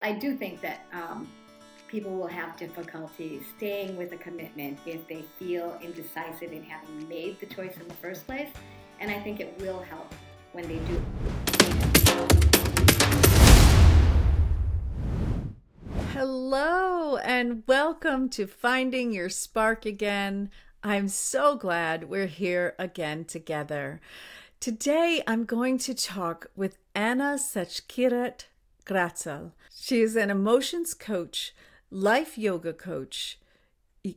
I do think that um, people will have difficulty staying with a commitment if they feel indecisive in having made the choice in the first place. And I think it will help when they do. Hello, and welcome to Finding Your Spark Again. I'm so glad we're here again together. Today, I'm going to talk with Anna Sachkirat Gratzl. She is an emotions coach, life yoga coach,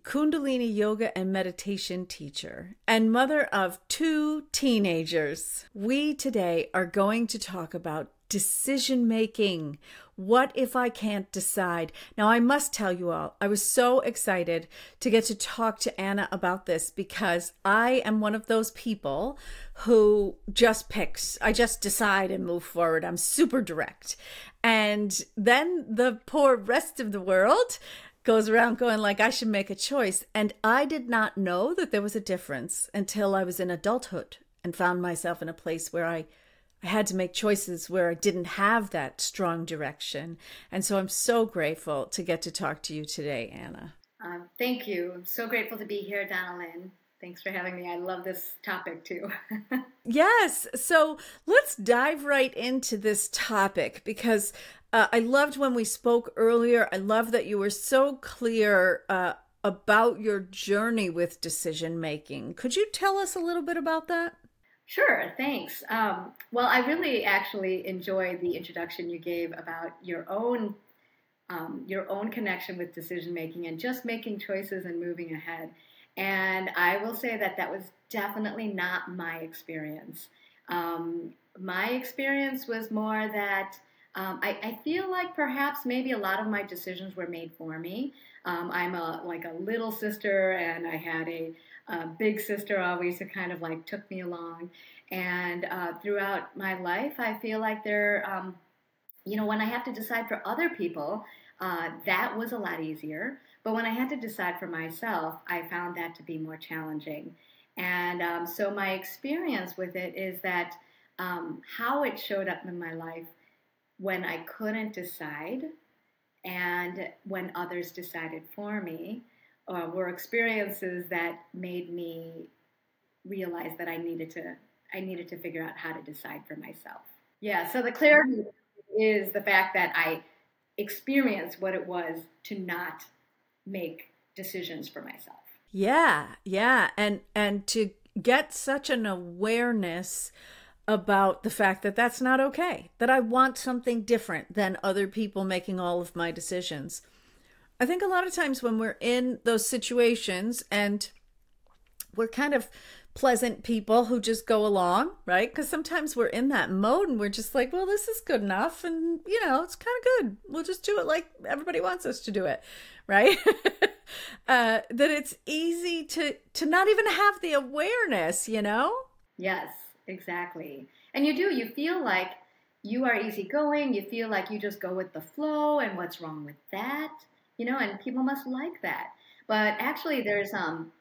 Kundalini yoga and meditation teacher, and mother of two teenagers. We today are going to talk about decision making. What if I can't decide? Now, I must tell you all, I was so excited to get to talk to Anna about this because I am one of those people who just picks. I just decide and move forward. I'm super direct. And then the poor rest of the world goes around going like I should make a choice and I did not know that there was a difference until I was in adulthood and found myself in a place where I I had to make choices where I didn't have that strong direction. And so I'm so grateful to get to talk to you today, Anna. Um, thank you. I'm so grateful to be here, Donalyn. Thanks for having me. I love this topic too. yes. So let's dive right into this topic because uh, I loved when we spoke earlier. I love that you were so clear uh, about your journey with decision making. Could you tell us a little bit about that? Sure, thanks. Um, well, I really actually enjoyed the introduction you gave about your own um, your own connection with decision making and just making choices and moving ahead. And I will say that that was definitely not my experience. Um, my experience was more that um, I, I, feel like perhaps maybe a lot of my decisions were made for me. Um, I'm a like a little sister, and I had a, a, big sister always who kind of like took me along. And uh, throughout my life, I feel like there, um, you know, when I have to decide for other people, uh, that was a lot easier. But when I had to decide for myself, I found that to be more challenging. And um, so my experience with it is that um, how it showed up in my life when I couldn't decide and when others decided for me uh, were experiences that made me realize that I needed to I needed to figure out how to decide for myself. Yeah, so the clarity is the fact that I experienced what it was to not make decisions for myself. Yeah, yeah, and and to get such an awareness about the fact that that's not okay. That I want something different than other people making all of my decisions. I think a lot of times when we're in those situations and we're kind of pleasant people who just go along, right? Because sometimes we're in that mode and we're just like, well, this is good enough. And, you know, it's kind of good. We'll just do it like everybody wants us to do it, right? uh, that it's easy to, to not even have the awareness, you know? Yes, exactly. And you do, you feel like you are easygoing. You feel like you just go with the flow and what's wrong with that, you know, and people must like that. But actually, there's, um,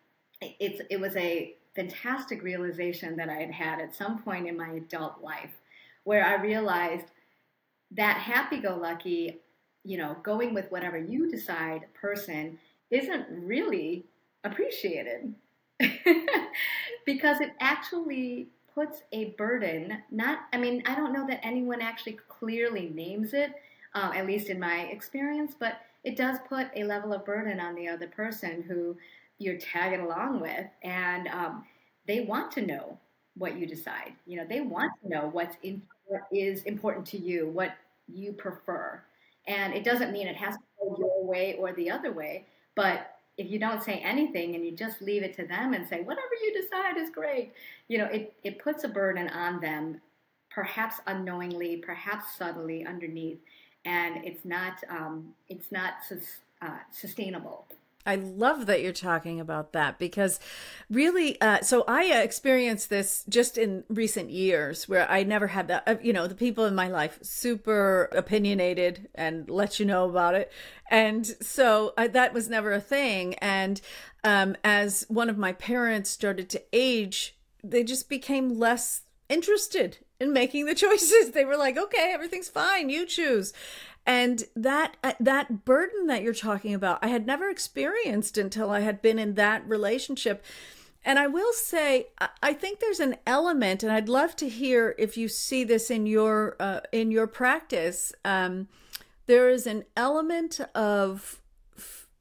it's, it was a fantastic realization that I had had at some point in my adult life where I realized that happy go lucky, you know, going with whatever you decide person isn't really appreciated because it actually puts a burden not i mean i don't know that anyone actually clearly names it uh, at least in my experience but it does put a level of burden on the other person who you're tagging along with, and um, they want to know what you decide. You know, they want to know what's in, what is important to you, what you prefer, and it doesn't mean it has to go your way or the other way. But if you don't say anything and you just leave it to them and say whatever you decide is great, you know, it it puts a burden on them, perhaps unknowingly, perhaps subtly underneath, and it's not um, it's not uh, sustainable I love that you're talking about that because really, uh, so I experienced this just in recent years where I never had that, uh, you know, the people in my life super opinionated and let you know about it. And so I, that was never a thing. And um, as one of my parents started to age, they just became less interested in making the choices. They were like, okay, everything's fine, you choose and that uh, that burden that you're talking about i had never experienced until i had been in that relationship. And i will say i think there's an element and i'd love to hear if you see this in your uh, in your practice um, there is an element of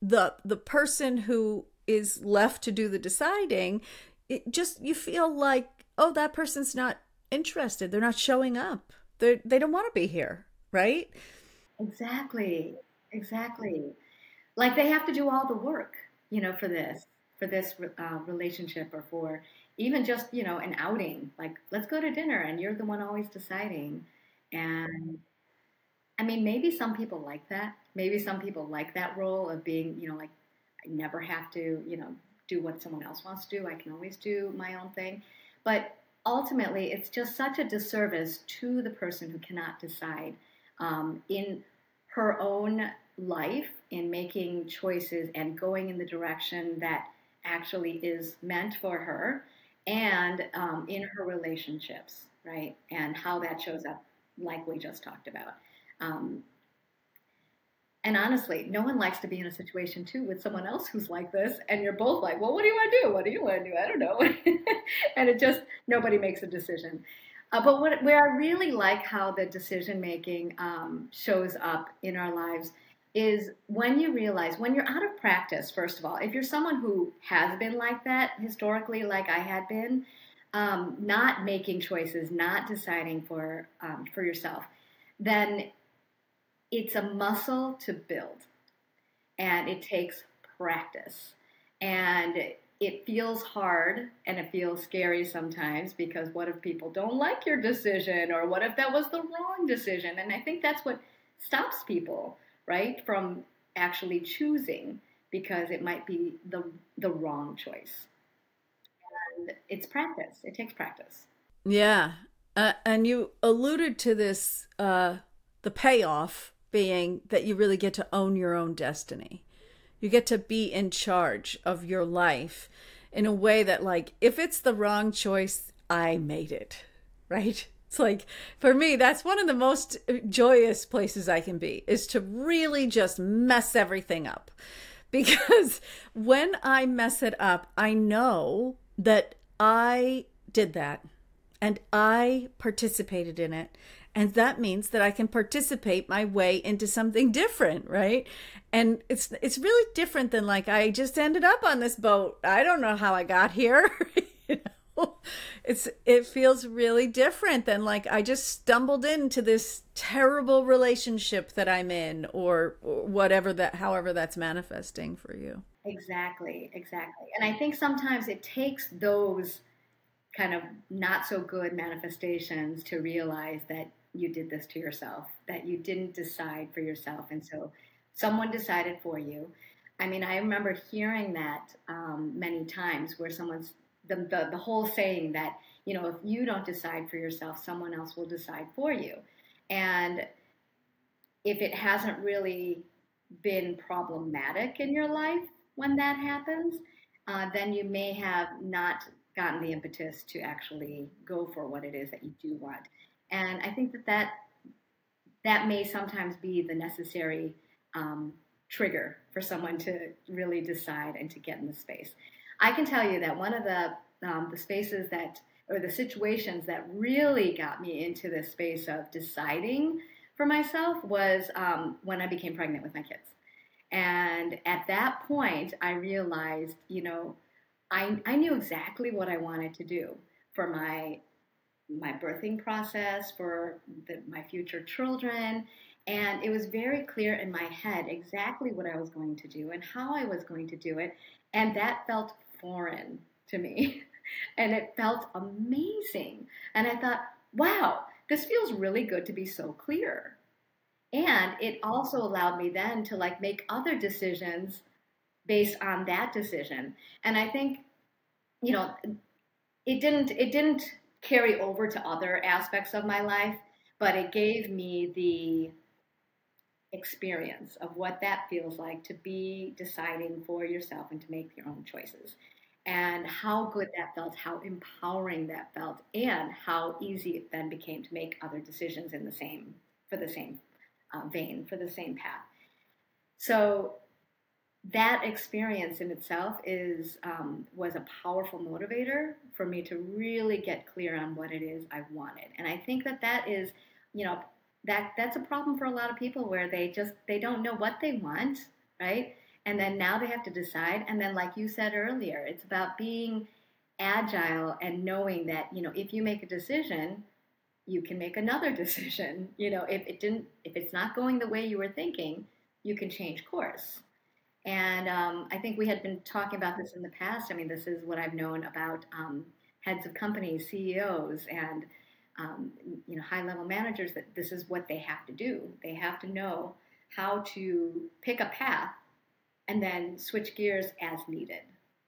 the the person who is left to do the deciding. It just you feel like oh that person's not interested. They're not showing up. They they don't want to be here right Exactly. Exactly. Like they have to do all the work, you know, for this, for this uh, relationship or for even just, you know, an outing. Like, let's go to dinner and you're the one always deciding. And I mean, maybe some people like that. Maybe some people like that role of being, you know, like, I never have to, you know, do what someone else wants to do. I can always do my own thing. But ultimately, it's just such a disservice to the person who cannot decide um, in her own life in making choices and going in the direction that actually is meant for her and um, in her relationships, right? And how that shows up, like we just talked about. Um, and honestly, no one likes to be in a situation too with someone else who's like this, and you're both like, well, what do you want to do? What do you want to do? I don't know. and it just, nobody makes a decision. Uh, but what, where I really like how the decision making um, shows up in our lives is when you realize, when you're out of practice, first of all, if you're someone who has been like that historically, like I had been, um, not making choices, not deciding for um, for yourself, then it's a muscle to build, and it takes practice. And it feels hard and it feels scary sometimes because what if people don't like your decision or what if that was the wrong decision? And i think that's what stops people right from actually choosing because it might be the the wrong choice. And it's practice. It takes practice. Yeah. Uh, and you alluded to this uh, the payoff being that you really get to own your own destiny you get to be in charge of your life in a way that, like, if it's the wrong choice, I made it, right? It's like, for me, that's one of the most uh, joyous places I can be, is to really just mess everything up. Because when I mess it up, I know that I did that and I participated in it and that means that I can participate my way into something different, right? And it's it's really different than like I just ended up on this boat. I don't know how I got here. It's it feels really different than like I just stumbled into this terrible relationship that I'm in or, or whatever that however that's manifesting for you. Exactly, exactly. And I think sometimes it takes those kind of not so good manifestations to realize that you did this to yourself, that you didn't decide for yourself. And so someone decided for you. I mean, I remember hearing that um, many times where someone's, the, the, the whole saying that, you know, if you don't decide for yourself, someone else will decide for you. And if it hasn't really been problematic in your life when that happens, uh, then you may have not gotten the impetus to actually go for what it is that you do want. And I think that that, that may sometimes be the necessary um, trigger for someone to really decide and to get in the space. I can tell you that one of the, um, the spaces that, or the situations that really got me into this space of deciding for myself was um, when I became pregnant with my kids. And at that point, I realized, you know, I, I knew exactly what I wanted to do for my my birthing process for the, my future children. And it was very clear in my head exactly what I was going to do and how I was going to do it. And that felt foreign to me. and it felt amazing. And I thought, wow, this feels really good to be so clear. And it also allowed me then to like make other decisions based on that decision. And I think, you know, it didn't it didn't carry over to other aspects of my life, but it gave me the experience of what that feels like to be deciding for yourself and to make your own choices. And how good that felt, how empowering that felt, and how easy it then became to make other decisions in the same for the same uh, vein, for the same path. So that experience in itself is um, was a powerful motivator for me to really get clear on what it is I wanted. And I think that that is, you know, that that's a problem for a lot of people where they just they don't know what they want, right? And then now they have to decide. And then, like you said earlier, it's about being agile and knowing that you know if you make a decision you can make another decision you know if it didn't if it's not going the way you were thinking you can change course and um, I think we had been talking about this in the past. I mean, this is what I've known about um, heads of companies, CEOs, and um, you know high level managers. That this is what they have to do. They have to know how to pick a path and then switch gears as needed.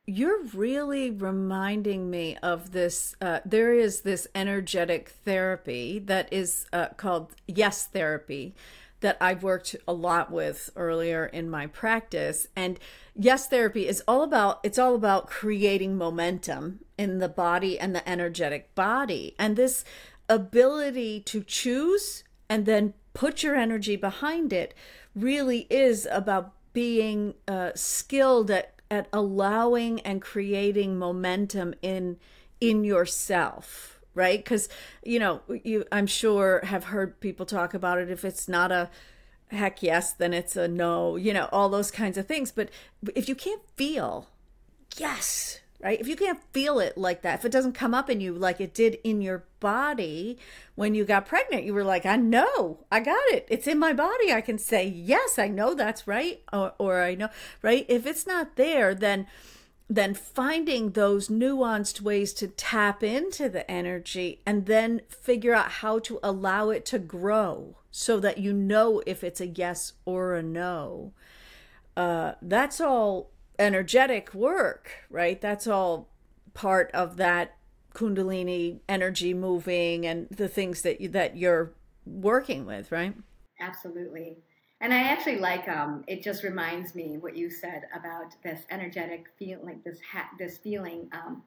You're really reminding me of this. Uh, there is this energetic therapy that is uh, called Yes Therapy that I've worked a lot with earlier in my practice. And yes, therapy is all about it's all about creating momentum in the body and the energetic body. And this ability to choose and then put your energy behind it really is about being uh, skilled at, at allowing and creating momentum in in yourself right? Because you know, you I'm sure have heard people talk about it. If it's not a heck yes, then it's a no. You know, all those kinds of things. But if you can't feel yes, right? If you can't feel it like that, if it doesn't come up in you like it did in your body when you got pregnant, you were like, I know, I got it. It's in my body. I can say, yes, I know that's right. Or, or I know, right? If it's not there, then then finding those nuanced ways to tap into the energy and then figure out how to allow it to grow so that you know if it's a yes or a no. Uh, that's all energetic work, right? That's all part of that kundalini energy moving and the things that you, that you're working with, right? Absolutely. And I actually like um, it. Just reminds me what you said about this energetic feeling, like this ha- this feeling um,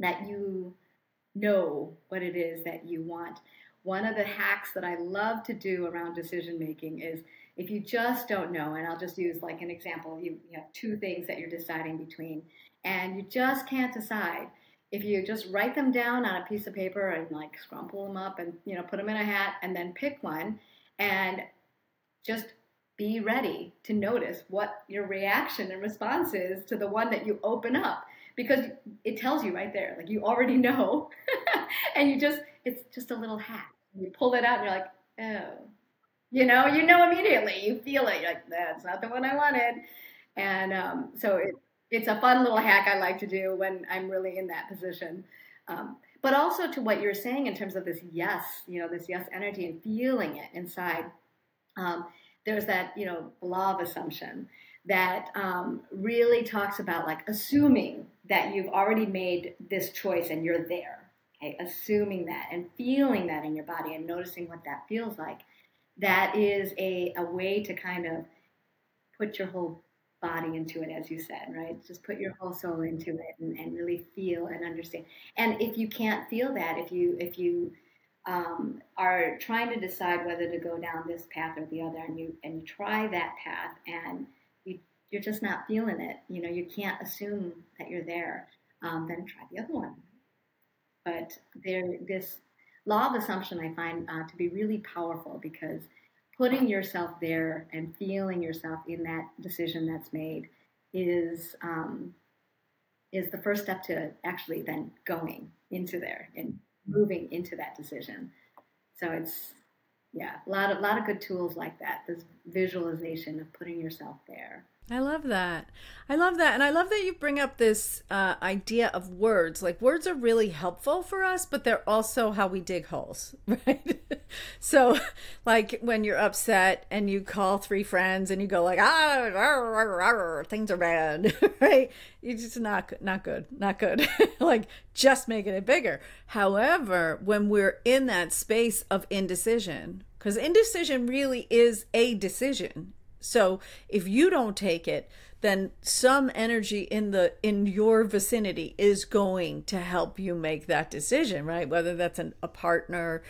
that you know what it is that you want. One of the hacks that I love to do around decision making is if you just don't know, and I'll just use like an example. You, you have two things that you're deciding between, and you just can't decide. If you just write them down on a piece of paper and like scrumple them up and you know put them in a hat and then pick one and just be ready to notice what your reaction and response is to the one that you open up. Because it tells you right there like you already know. And you just it's just a little hack you pull it out and you're like oh. You know you know immediately. You feel it. You're like that's not the one i wanted. And um, so it, it's a fun little hack i like to do when i'm really in that position. Um, but also to what you're saying in terms of this yes you know this yes energy and feeling it inside. Um, there's that you know law of assumption that um, really talks about like assuming that you've already made this choice and you're there okay? Assuming that and feeling that in your body and noticing what that feels like. That is a, a way to kind of put your whole body into it as you said right? Just put your whole soul into it and, and really feel and understand. And if you can't feel that if you if you um, are trying to decide whether to go down this path or the other, and you and you try that path, and you you're just not feeling it. You know, you can't assume that you're there. Um, then try the other one. But there, this law of assumption I find uh, to be really powerful because putting yourself there and feeling yourself in that decision that's made is um, is the first step to actually then going into there and moving into that decision. So it's yeah, a lot of lot of good tools like that. This visualization of putting yourself there. I love that. I love that. And I love that you bring up this uh, idea of words. Like, words are really helpful for us, but they're also how we dig holes, right? So, like, when you're upset and you call three friends and you go, like, ah, rawr, rawr, rawr, things are bad, right? It's just not, not good, not good. like, just making it bigger. However, when we're in that space of indecision, because indecision really is a decision so if you don't take it, then some energy in the in your vicinity is going to help you make that decision, right? Whether that's an, a partner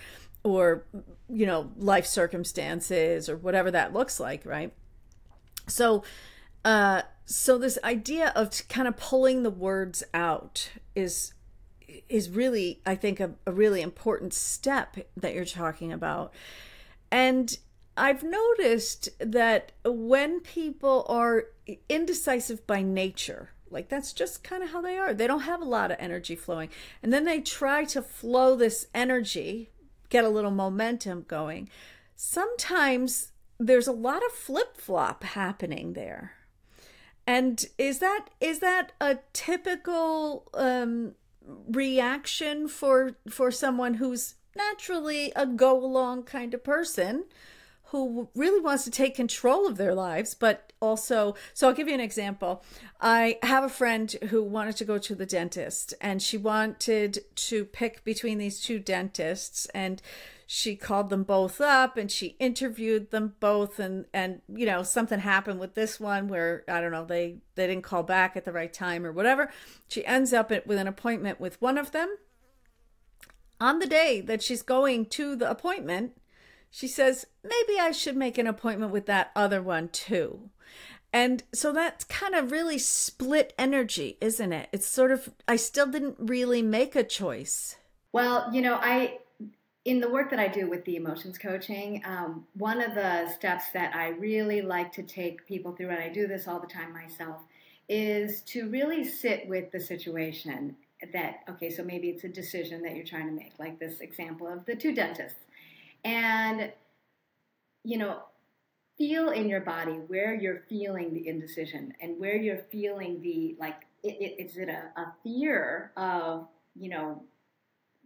or you know, life circumstances or whatever that looks like, right? So, uh, so this idea of kind of pulling the words out is is really, I think, a, a really important step that you're talking about. And I've noticed that when people are indecisive by nature, like that's just kind of how they are. They don't have a lot of energy flowing. And then they try to flow this energy, get a little momentum going. Sometimes there's a lot of flip-flop happening there. And is that is that a typical um, reaction for for someone who's naturally a go along kind of person who really wants to take control of their lives, but also, so I'll give you an example. I have a friend who wanted to go to the dentist and she wanted to pick between these two dentists and she called them both up and she interviewed them both and and you know something happened with this one where i don't know they they didn't call back at the right time or whatever she ends up with an appointment with one of them on the day that she's going to the appointment she says maybe i should make an appointment with that other one too. And so that's kind of really split energy isn't it? It's sort of i still didn't really make a choice. Well you know i in the work that I do with the emotions coaching, um, one of the steps that I really like to take people through, and I do this all the time myself, is to really sit with the situation that, okay, so maybe it's a decision that you're trying to make, like this example of the two dentists. And, you know, feel in your body where you're feeling the indecision and where you're feeling the, like, it, it, is it a, a fear of, you know,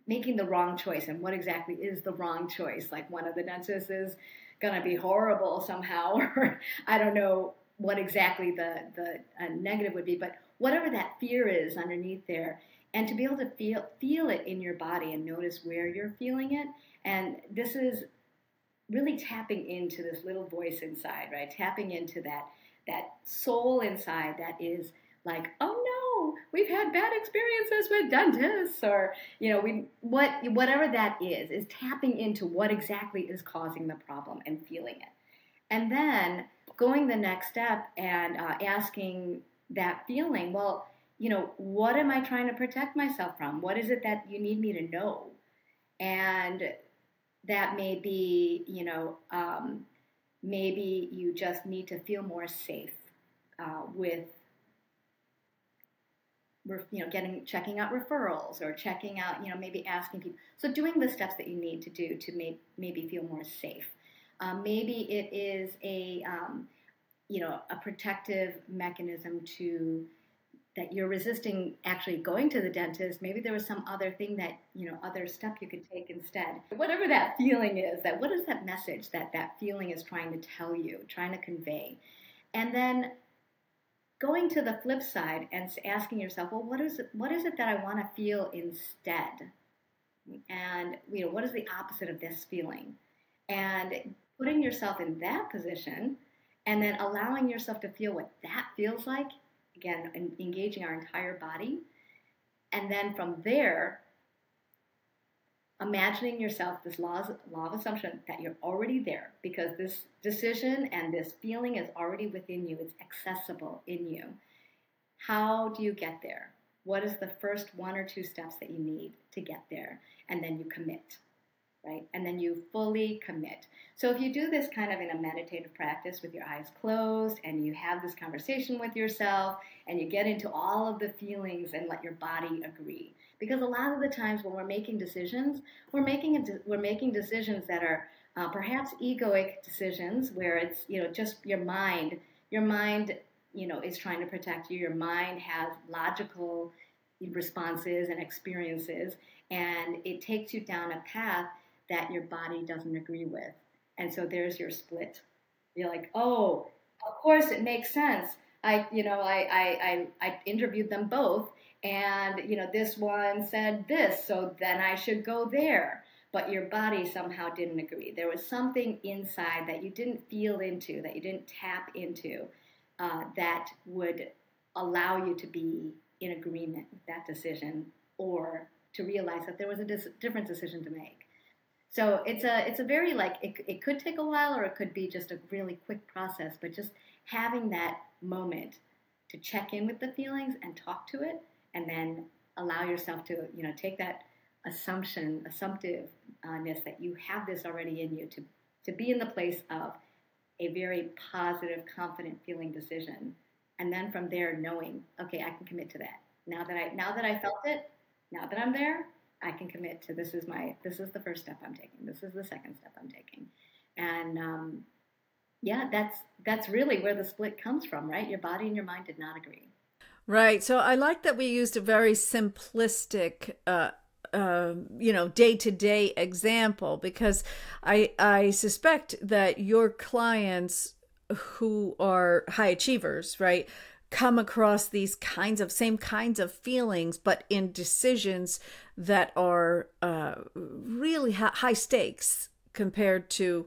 making the wrong choice and what exactly is the wrong choice. Like one of the dentists is to be horrible somehow, or I don't know what exactly the the uh, negative would be, but whatever that fear is underneath there, and to be able to feel feel it in your body and notice where you're feeling it, and this is really tapping into this little voice inside, right? Tapping into that that soul inside that is like, oh no, we've had bad experiences with dentists, or you know, we what whatever that is is tapping into what exactly is causing the problem and feeling it, and then going the next step and uh, asking that feeling, well, you know, what am I trying to protect myself from? What is it that you need me to know? And that may be, you know, um, maybe you just need to feel more safe uh, with you know getting checking out referrals or checking out you know maybe asking people so doing the steps that you need to do to make, maybe feel more safe um, maybe it is a um, you know a protective mechanism to that you're resisting actually going to the dentist maybe there was some other thing that you know other step you could take instead whatever that feeling is that what is that message that that feeling is trying to tell you trying to convey and then going to the flip side and asking yourself, well, what is it, what is it that I want to feel instead? And you know, what is the opposite of this feeling? And putting yourself in that position and then allowing yourself to feel what that feels like, again, engaging our entire body. And then from there, imagining yourself this law, law of assumption that you're already there because this decision and this feeling is already within you, it's accessible in you. How do you get there? What is the first one or two steps that you need to get there? And then you commit right? And then you fully commit. So if you do this kind of in a meditative practice with your eyes closed and you have this conversation with yourself and you get into all of the feelings and let your body agree. Because a lot of the times when we're making decisions, we're making a, we're making decisions that are uh, perhaps egoic decisions where it's you know just your mind, your mind you know is trying to protect you. Your mind has logical responses and experiences, and it takes you down a path that your body doesn't agree with. And so there's your split. You're like, oh, of course it makes sense. I, you know, I, I, I, I interviewed them both, and you know, this one said this, so then I should go there. But your body somehow didn't agree. There was something inside that you didn't feel into, that you didn't tap into, uh, that would allow you to be in agreement with that decision or to realize that there was a dis- different decision to make. So it's a it's a very like it, it could take a while or it could be just a really quick process, but just having that moment to check in with the feelings and talk to it, and then allow yourself to you know take that assumption assumptiveness that you have this already in you to to be in the place of a very positive, confident feeling decision, and then from there knowing, okay, I can commit to that. Now that I now that I felt it, now that I'm there, I can commit to this is my this is the first step I'm taking. This is the second step I'm taking, and um, yeah, that's that's really where the split comes from, right? Your body and your mind did not agree. Right. So I like that we used a very simplistic uh, uh, you know day to day example because I I suspect that your clients who are high achievers, right, come across these kinds of same kinds of feelings, but in decisions that are uh, really high stakes compared to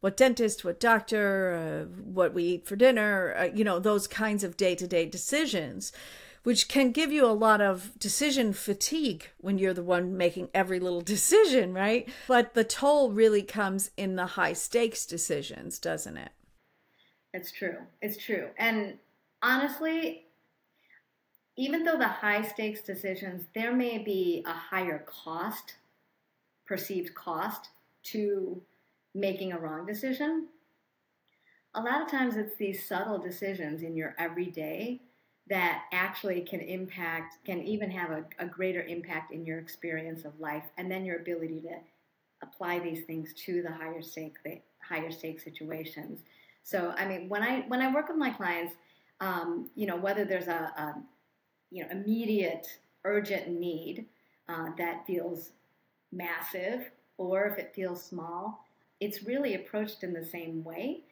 what dentist, what doctor, uh, what we eat for dinner, uh, you know, those kinds of day to day decisions which can give you a lot of decision fatigue when you're the one making every little decision, right? But the toll really comes in the high stakes decisions, doesn't it? It's true. It's true. And honestly, even though the high stakes decisions, there may be a higher cost, perceived cost to making a wrong decision. A lot of times it's these subtle decisions in your everyday that actually can impact, can even have a, a greater impact in your experience of life, and then your ability to apply these things to the higher stake, the higher stake situations. So, I mean, when I when I work with my clients, um, you know, whether there's a, a, you know immediate, urgent need uh, that feels massive, or if it feels small, it's really approached in the same way.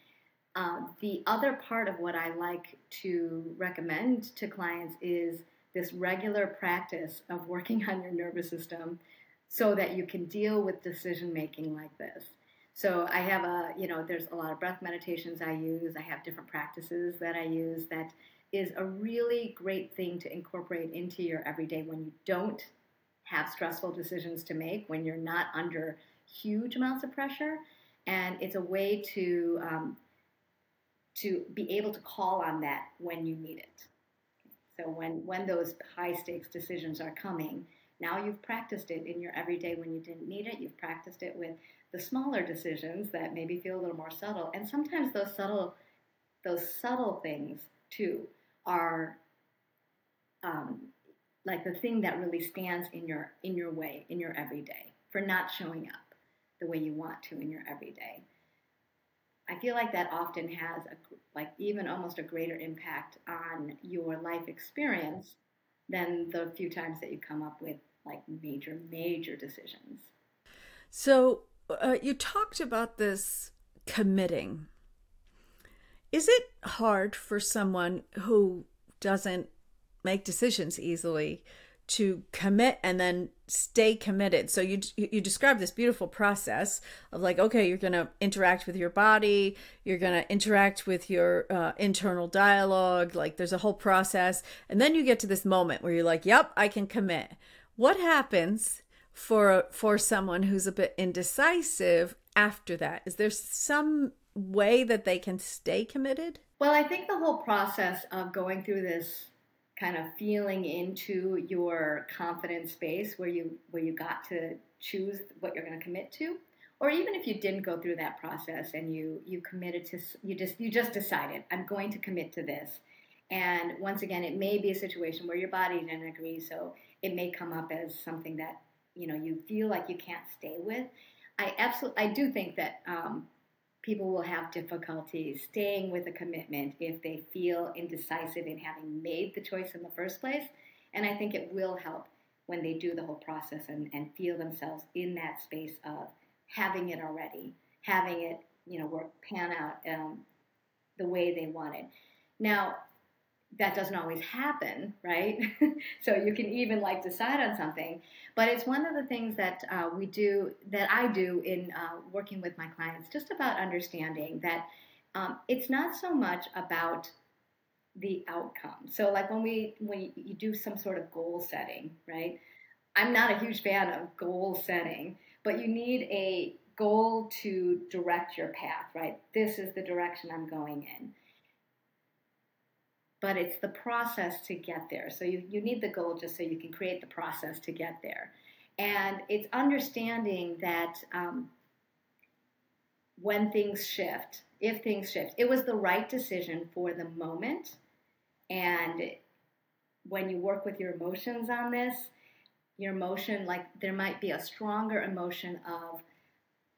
Um, the other part of what I like to recommend to clients is this regular practice of working on your nervous system so that you can deal with decision making like this. So I have a, you know, there's a lot of breath meditations I use. I have different practices that I use that is a really great thing to incorporate into your everyday when you don't have stressful decisions to make, when you're not under huge amounts of pressure. And it's a way to um, to be able to call on that when you need it. So when when those high stakes decisions are coming, now you've practiced it in your everyday when you didn't need it. You've practiced it with the smaller decisions that maybe feel a little more subtle. And sometimes those subtle those subtle things too are um, like the thing that really stands in your in your way in your everyday for not showing up the way you want to in your everyday. I feel like that often has a, like even almost a greater impact on your life experience than the few times that you come up with like major major decisions. So uh, you talked about this committing. Is it hard for someone who doesn't make decisions easily to commit and then stay committed. So you you describe this beautiful process of like okay, you're going to interact with your body, you're going to interact with your uh, internal dialogue, like there's a whole process and then you get to this moment where you're like, "Yep, I can commit." What happens for for someone who's a bit indecisive after that? Is there some way that they can stay committed? Well, I think the whole process of going through this kind of feeling into your confidence space where you where you got to choose what you're going to commit to or even if you didn't go through that process and you you committed to you just you just decided I'm going to commit to this and once again it may be a situation where your body didn't agree so it may come up as something that you know you feel like you can't stay with I absolutely I do think that um, people will have difficulty staying with a commitment if they feel indecisive in having made the choice in the first place. And I think it will help when they do the whole process and, and feel themselves in that space of having it already, having it, you know, work pan out um, the way they want it. Now, that doesn't always happen, right? so you can even like decide on something, but it's one of the things that uh, we do, that I do in uh, working with my clients, just about understanding that um, it's not so much about the outcome. So like when we when you do some sort of goal setting, right? I'm not a huge fan of goal setting, but you need a goal to direct your path, right? This is the direction I'm going in. But it's the process to get there. So you, you need the goal just so you can create the process to get there. And it's understanding that um, when things shift, if things shift, it was the right decision for the moment. And when you work with your emotions on this, your emotion, like there might be a stronger emotion of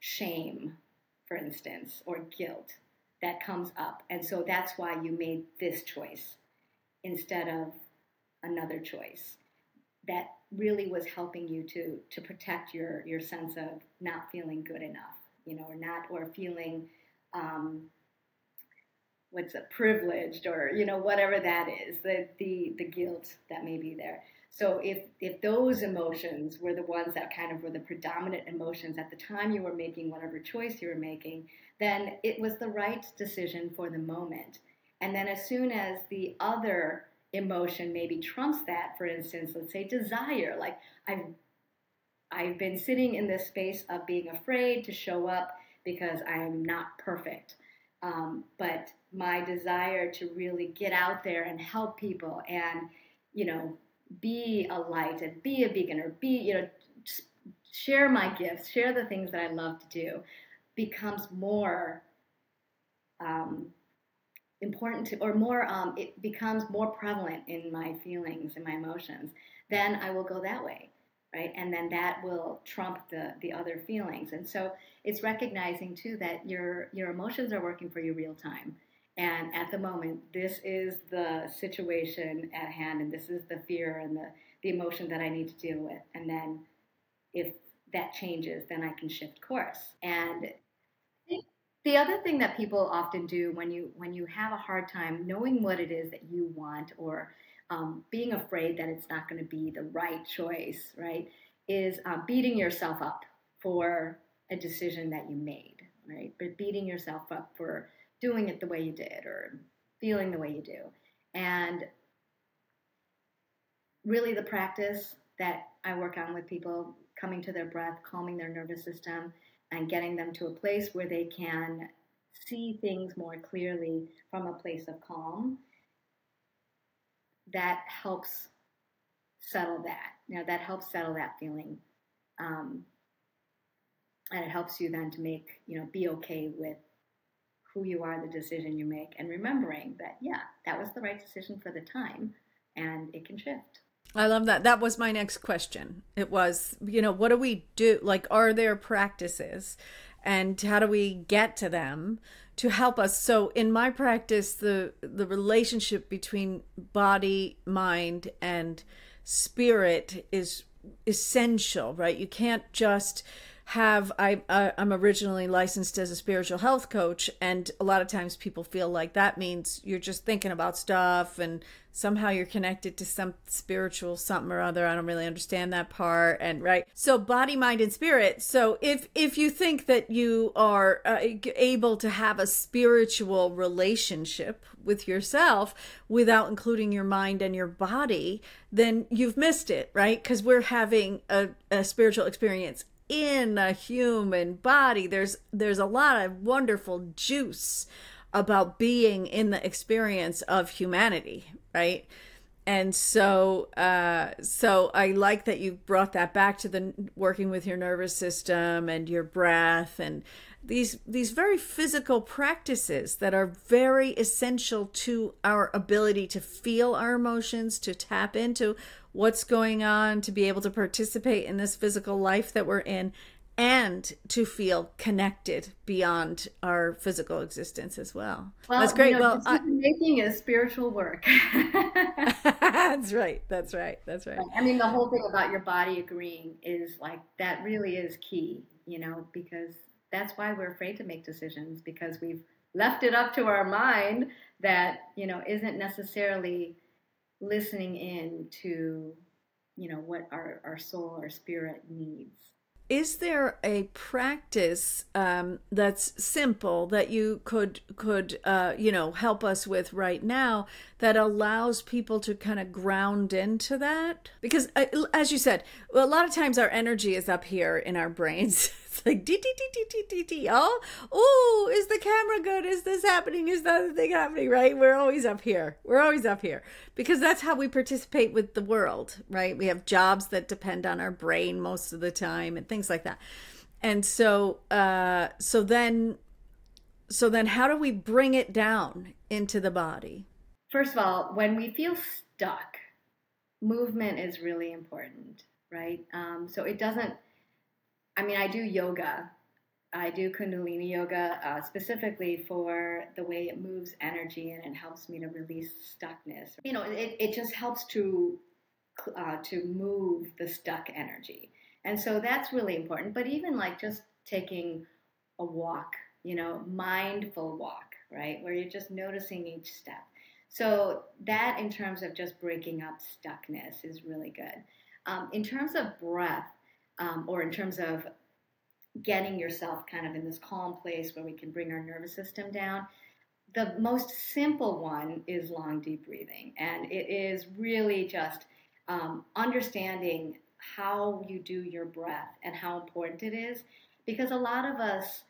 shame, for instance, or guilt that comes up. And so that's why you made this choice instead of another choice that really was helping you to to protect your your sense of not feeling good enough, you know, or not or feeling um, what's a privileged or you know whatever that is the the the guilt that may be there so if if those emotions were the ones that kind of were the predominant emotions at the time you were making whatever choice you were making, then it was the right decision for the moment. And then as soon as the other emotion maybe trumps that, for instance, let's say desire, like I've I've been sitting in this space of being afraid to show up because I'm not perfect. Um, but my desire to really get out there and help people and you know be a light and be a beginner, be, you know, share my gifts, share the things that I love to do, becomes more um, important to, or more, um, it becomes more prevalent in my feelings and my emotions, then I will go that way, right? And then that will trump the the other feelings. And so it's recognizing too that your your emotions are working for you real time. And at the moment, this is the situation at hand, and this is the fear and the, the emotion that I need to deal with. And then if that changes, then I can shift course. And the other thing that people often do when you when you have a hard time knowing what it is that you want or um, being afraid that it's not going to be the right choice, right, is uh, beating yourself up for a decision that you made, right? But beating yourself up for doing it the way you did or feeling the way you do. And really, the practice that I work on with people coming to their breath, calming their nervous system, and getting them to a place where they can see things more clearly from a place of calm, that helps settle that. You know, that helps settle that feeling. Um, and it helps you then to make, you know, be okay with who you are, the decision you make, and remembering that, yeah, that was the right decision for the time and it can shift. I love that. That was my next question. It was, you know, what do we do? Like, are there practices and how do we get to them to help us? So, in my practice, the, the relationship between body, mind, and spirit is essential, right? You can't just have I uh, I'm originally licensed as a spiritual health coach and a lot of times people feel like that means you're just thinking about stuff and somehow you're connected to some spiritual something or other. I don't really understand that part and right? So body mind and spirit. So if if you think that you are uh, able to have a spiritual relationship with yourself without including your mind and your body then you've missed it right? Because we're having a, a spiritual experience in a human body. There's there's a lot of wonderful juice about being in the experience of humanity, right? And so uh so I like that you brought that back to the working with your nervous system and your breath and these these very physical practices that are very essential to our ability to feel our emotions, to tap into what's going on, to be able to participate in this physical life that we're in, and to feel connected beyond our physical existence as well. well that's great. You know, well, I, making is spiritual work. that's right. That's right. That's right. I mean, the whole thing about your body agreeing is like that really is key, you know, because that's why we're afraid to make decisions because we've left it up to our mind that, you know, isn't necessarily listening in to you know what our, our soul our spirit needs is there a practice um, that's simple that you could could uh, you know help us with right now that allows people to kind of ground into that? Because uh, as you said, a lot of times our energy is up here in our brains. It's like dee dee dee dee dee dee dee. Oh, oh, is the camera good? Is this happening? Is that other thing happening? Right? We're always up here. We're always up here because that's how we participate with the world. Right? We have jobs that depend on our brain most of the time and things like that. And so, uh, so then, so then, how do we bring it down into the body? First of all, when we feel stuck, movement is really important, right? Um, so it doesn't I mean, I do yoga. I do Kundalini yoga uh, specifically for the way it moves energy and it helps me to release stuckness. You know, it, it just helps to uh, to move the stuck energy, and so that's really important. But even like just taking a walk, you know, mindful walk, right, where you're just noticing each step. So that, in terms of just breaking up stuckness, is really good. Um, in terms of breath, um, or in terms of getting yourself kind of in this calm place where we can bring our nervous system down. The most simple one is long, deep breathing. And it is really just um, understanding how you do your breath and how important it is. Because a lot of us,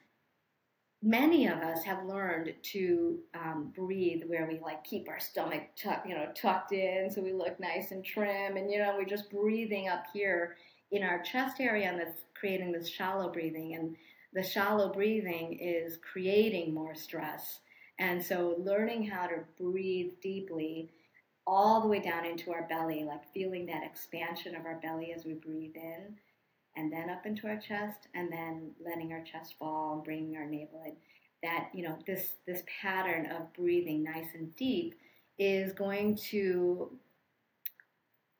many of us have learned to um, breathe where we like keep our stomach you know tucked in so we look nice and trim and you know we're just breathing up here in our chest area and that's creating this shallow breathing. And the shallow breathing is creating more stress. And so learning how to breathe deeply all the way down into our belly, like feeling that expansion of our belly as we breathe in and then up into our chest and then letting our chest fall and bringing our navel in. That, you know, this this pattern of breathing nice and deep is going to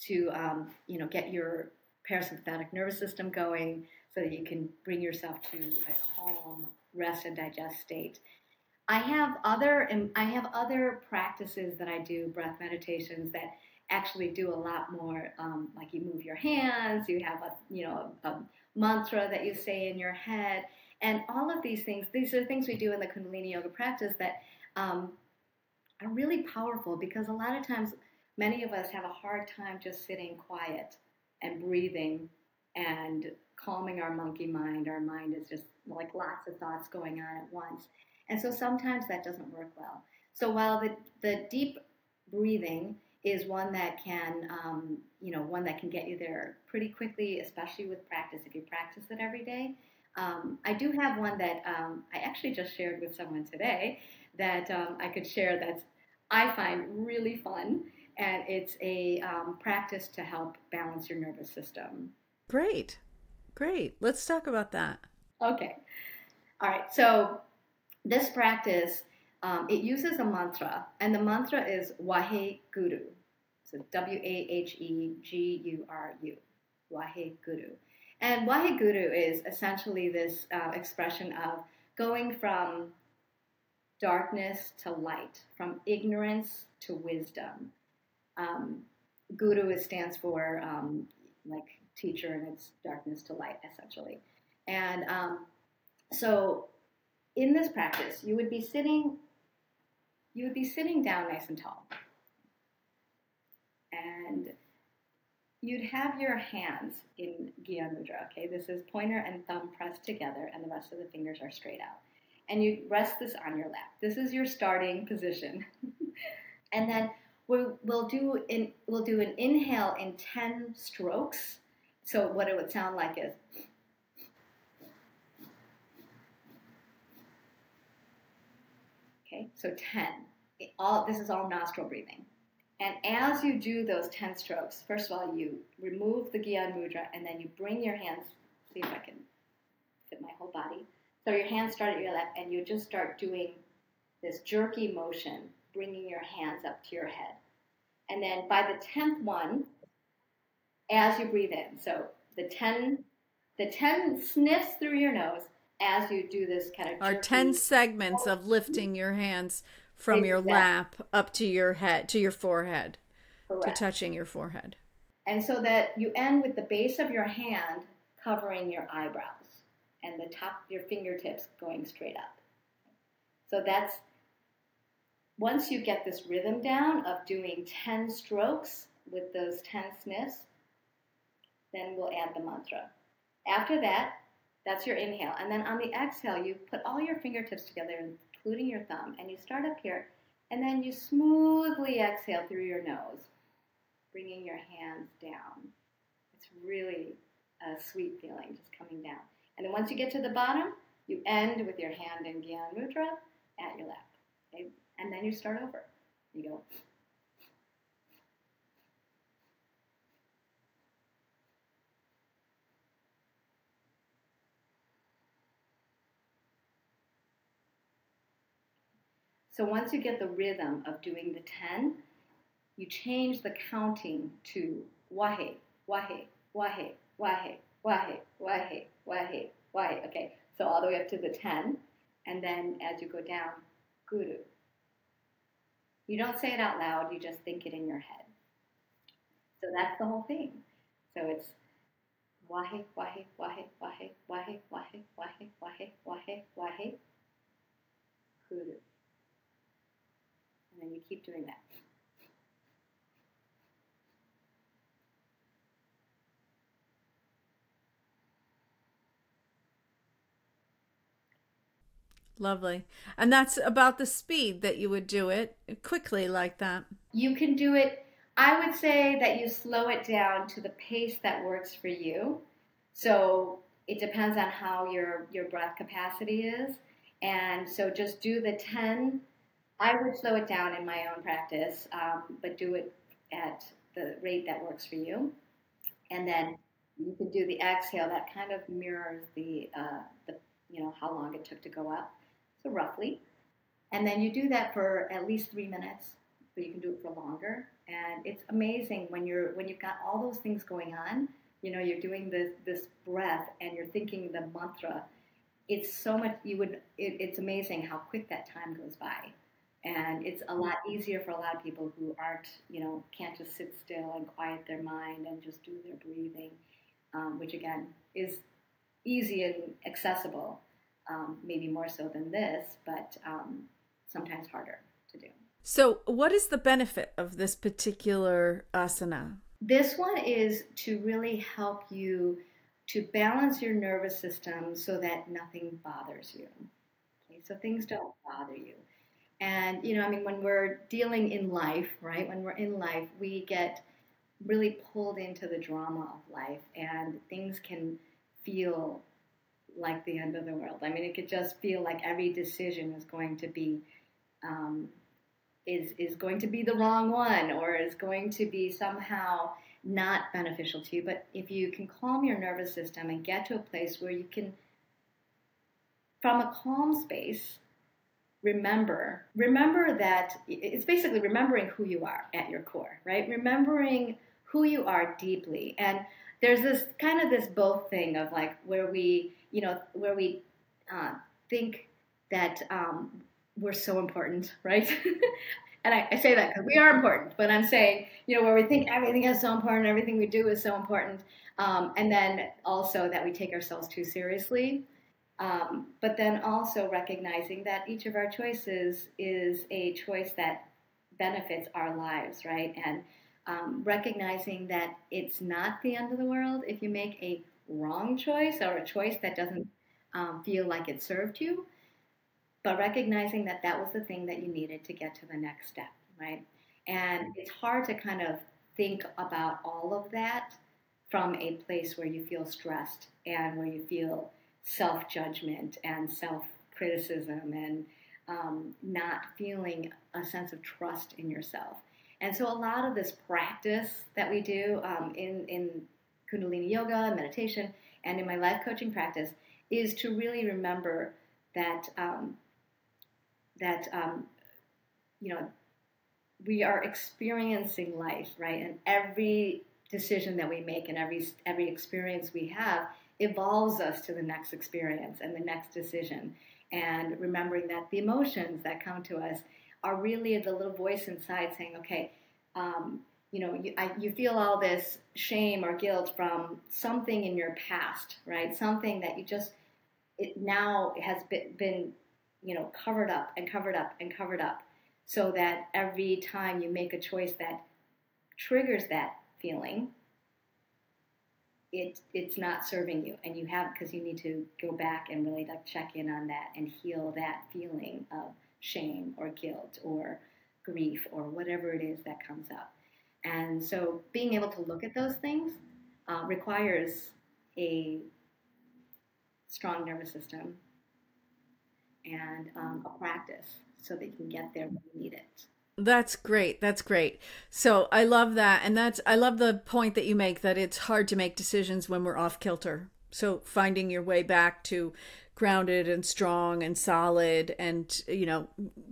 to um, you know get your parasympathetic nervous system going so that you can bring yourself to a calm rest and digest state. I have other I have other practices that I do, breath meditations that actually do a lot more. Um, like you move your hands, you have a you know a, a mantra that you say in your head, and all of these things. These are things we do in the Kundalini yoga practice that um, are really powerful because a lot of times many of us have a hard time just sitting quiet and breathing and calming our monkey mind. Our mind is just like lots of thoughts going on at once. And so sometimes that doesn't work well. So while the, the deep breathing is one that can, um, you know, one that can get you there pretty quickly, especially with practice, if you practice it every day. Um, I do have one that um, I actually just shared with someone today that um, I could share that's I find really fun and it's a um, practice to help balance your nervous system. Great, great. Let's talk about that. Okay, all right. So this practice um, it uses a mantra, and the mantra is Wahe Guru. So W A H E G U R U, Wahe Guru. And Wahe Guru is essentially this uh, expression of going from darkness to light, from ignorance to wisdom. Um, guru is, stands for um, like teacher, and it's darkness to light, essentially. And um, so, in this practice, you would be sitting, you would be sitting down nice and tall, and you'd have your hands in Gyan Mudra. Okay, this is pointer and thumb pressed together, and the rest of the fingers are straight out. And you rest this on your lap. This is your starting position. and then we'll, we'll do in we'll do an inhale in 10 strokes. So what it would sound like is Okay, so 10. all this is all nostril breathing. And as you do those 10 strokes, first of all, you remove the Gyan Mudra and then you bring your hands, see if I can fit my whole body. So your hands start at your left and you just start doing this jerky motion bringing your hands up to your head. And then by the 10th one, as you breathe in, so the 10, the 10 sniffs through your nose as you do this kind of. Our 10 segments of lifting your hands from exactly. your lap up to your head, to your forehead, Correct. to touching your forehead. And so that you end with the base of your hand covering your eyebrows and the top of your fingertips going straight up. So that's once you get this rhythm down of doing 10 strokes with those 10 sniffs, then we'll add the mantra. After that, that's your inhale. And then on the exhale, you put all your fingertips together, including your thumb, and you start up here. And then you smoothly exhale through your nose, bringing your hands down. It's really a sweet feeling just coming down. And then once you get to the bottom, you end with your hand in Gyan Mudra at your lap. Okay? And then you start over. You go. So once you get the rhythm of doing the 10, you change the counting to wahe, wahe, wahe, wahe, wahe, wahe, wahe, wahe. Okay, so all the way up to the 10. And then as you go down, guru. You don't say it out loud, you just think it in your head. So that's the whole thing. So it's wahe, wahe, wahe, wahe, wahe, wahe, wahe, wahe, wahe, wahe, guru. And then you keep doing that. Lovely. And that's about the speed that you would do it quickly like that. You can do it, I would say that you slow it down to the pace that works for you. So it depends on how your, your breath capacity is. And so just do the 10. I would slow it down in my own practice, um, but do it at the rate that works for you. And then you can do the exhale that kind of mirrors the, uh, the you know, how long it took to go up so roughly. And then you do that for at least three minutes, but you can do it for longer. And it's amazing when you're when you've got all those things going on. You know, you're doing this this breath and you're thinking the mantra. It's so much. You would. It, it's amazing how quick that time goes by, and it's a lot easier for a lot of people who aren't, you know, can't just sit still and quiet their mind and just do their breathing, um, which again is easy and accessible um, maybe more so than this, but um, sometimes harder to do. So, what is the benefit of this particular asana? This one is to really help you to balance your nervous system so that nothing bothers you. Okay, so things don't bother you. And, you know, I mean, when we're dealing in life, right, when we're in life, we get really pulled into the drama of life and things can feel like the end of the world. I mean, it could just feel like every decision is going to be um, is is going to be the wrong one, or is going to be somehow not beneficial to you. But if you can calm your nervous system and get to a place where you can, from a calm space, remember remember that it's basically remembering who you are at your core, right? Remembering who you are deeply and there's this kind of this both thing of like where we you know, where we uh, think that um, we're so important, right? and I, I, say that because we are important, but I'm saying, you know, where we think everything is so important, everything we do is so important, um, and then also that we take ourselves too seriously. Um, but then also recognizing that each of our choices is a choice that benefits our lives, right? And um, recognizing that it's not the end of the world if you make a wrong choice or a choice that doesn't um, feel like it served you, but recognizing that that was the thing that you needed to get to the next step, right? And it's hard to kind of think about all of that from a place where you feel stressed and where you feel self judgment and self criticism and um, not feeling a sense of trust in yourself. And so, a lot of this practice that we do um, in, in Kundalini yoga, meditation, and in my life coaching practice is to really remember that um, that um, you know we are experiencing life, right? And every decision that we make and every every experience we have evolves us to the next experience and the next decision. And remembering that the emotions that come to us are really the little voice inside saying, okay, um, you know, you, I, you feel all this shame or guilt from something in your past, right? Something that you just it now has been, been you know covered up and covered up and covered up, so that every time you make a choice that triggers that feeling, it it's not serving you, and you have because you need to go back and really like check in on that and heal that feeling of shame or guilt or grief or whatever it is that comes up. And so being able to look at those things uh, requires a strong nervous system and um, a practice so that you can get there when you need it. That's great. That's great. So I love that. And that's, I love the point that you make that it's hard to make decisions when we're off kilter. So finding your way back to grounded and strong and solid and you know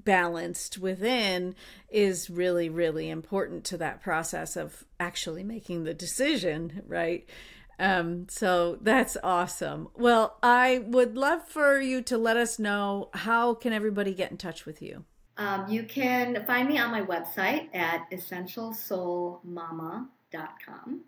balanced within is really really important to that process of actually making the decision right? Um, so that's awesome. Well i would love for you to let us know how can everybody get in touch with you? Um, you can find me on my website at essentialsoulmama.com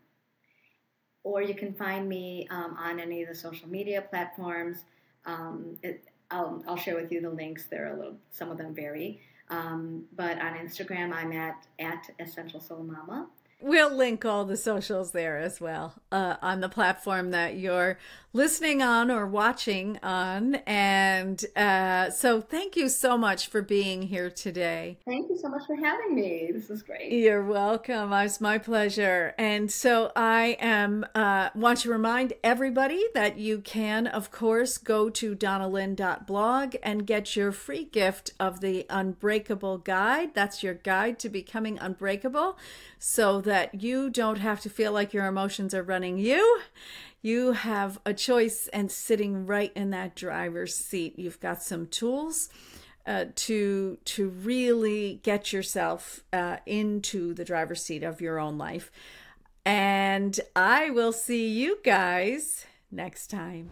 or you can find me um, on any of the social media platforms um, it, I'll, I'll share with you the links. There are a little, some of them vary. Um, but on Instagram, I'm at at Essential Soul Mama. We'll link all the socials there as well uh, on the platform that you're listening on or watching on. And uh, so, thank you so much for being here today. Thank you so much for having me. This is great. You're welcome. It's my pleasure. And so, I am uh, want to remind everybody that you can, of course, go to donnalyn.blog and get your free gift of the Unbreakable Guide. That's your guide to becoming unbreakable so that you don't have to feel like your emotions are running you. You have a choice and sitting right in that driver's seat. You've got some tools uh, to to really get yourself uh, into the driver's seat of your own life. And I will see you guys next time.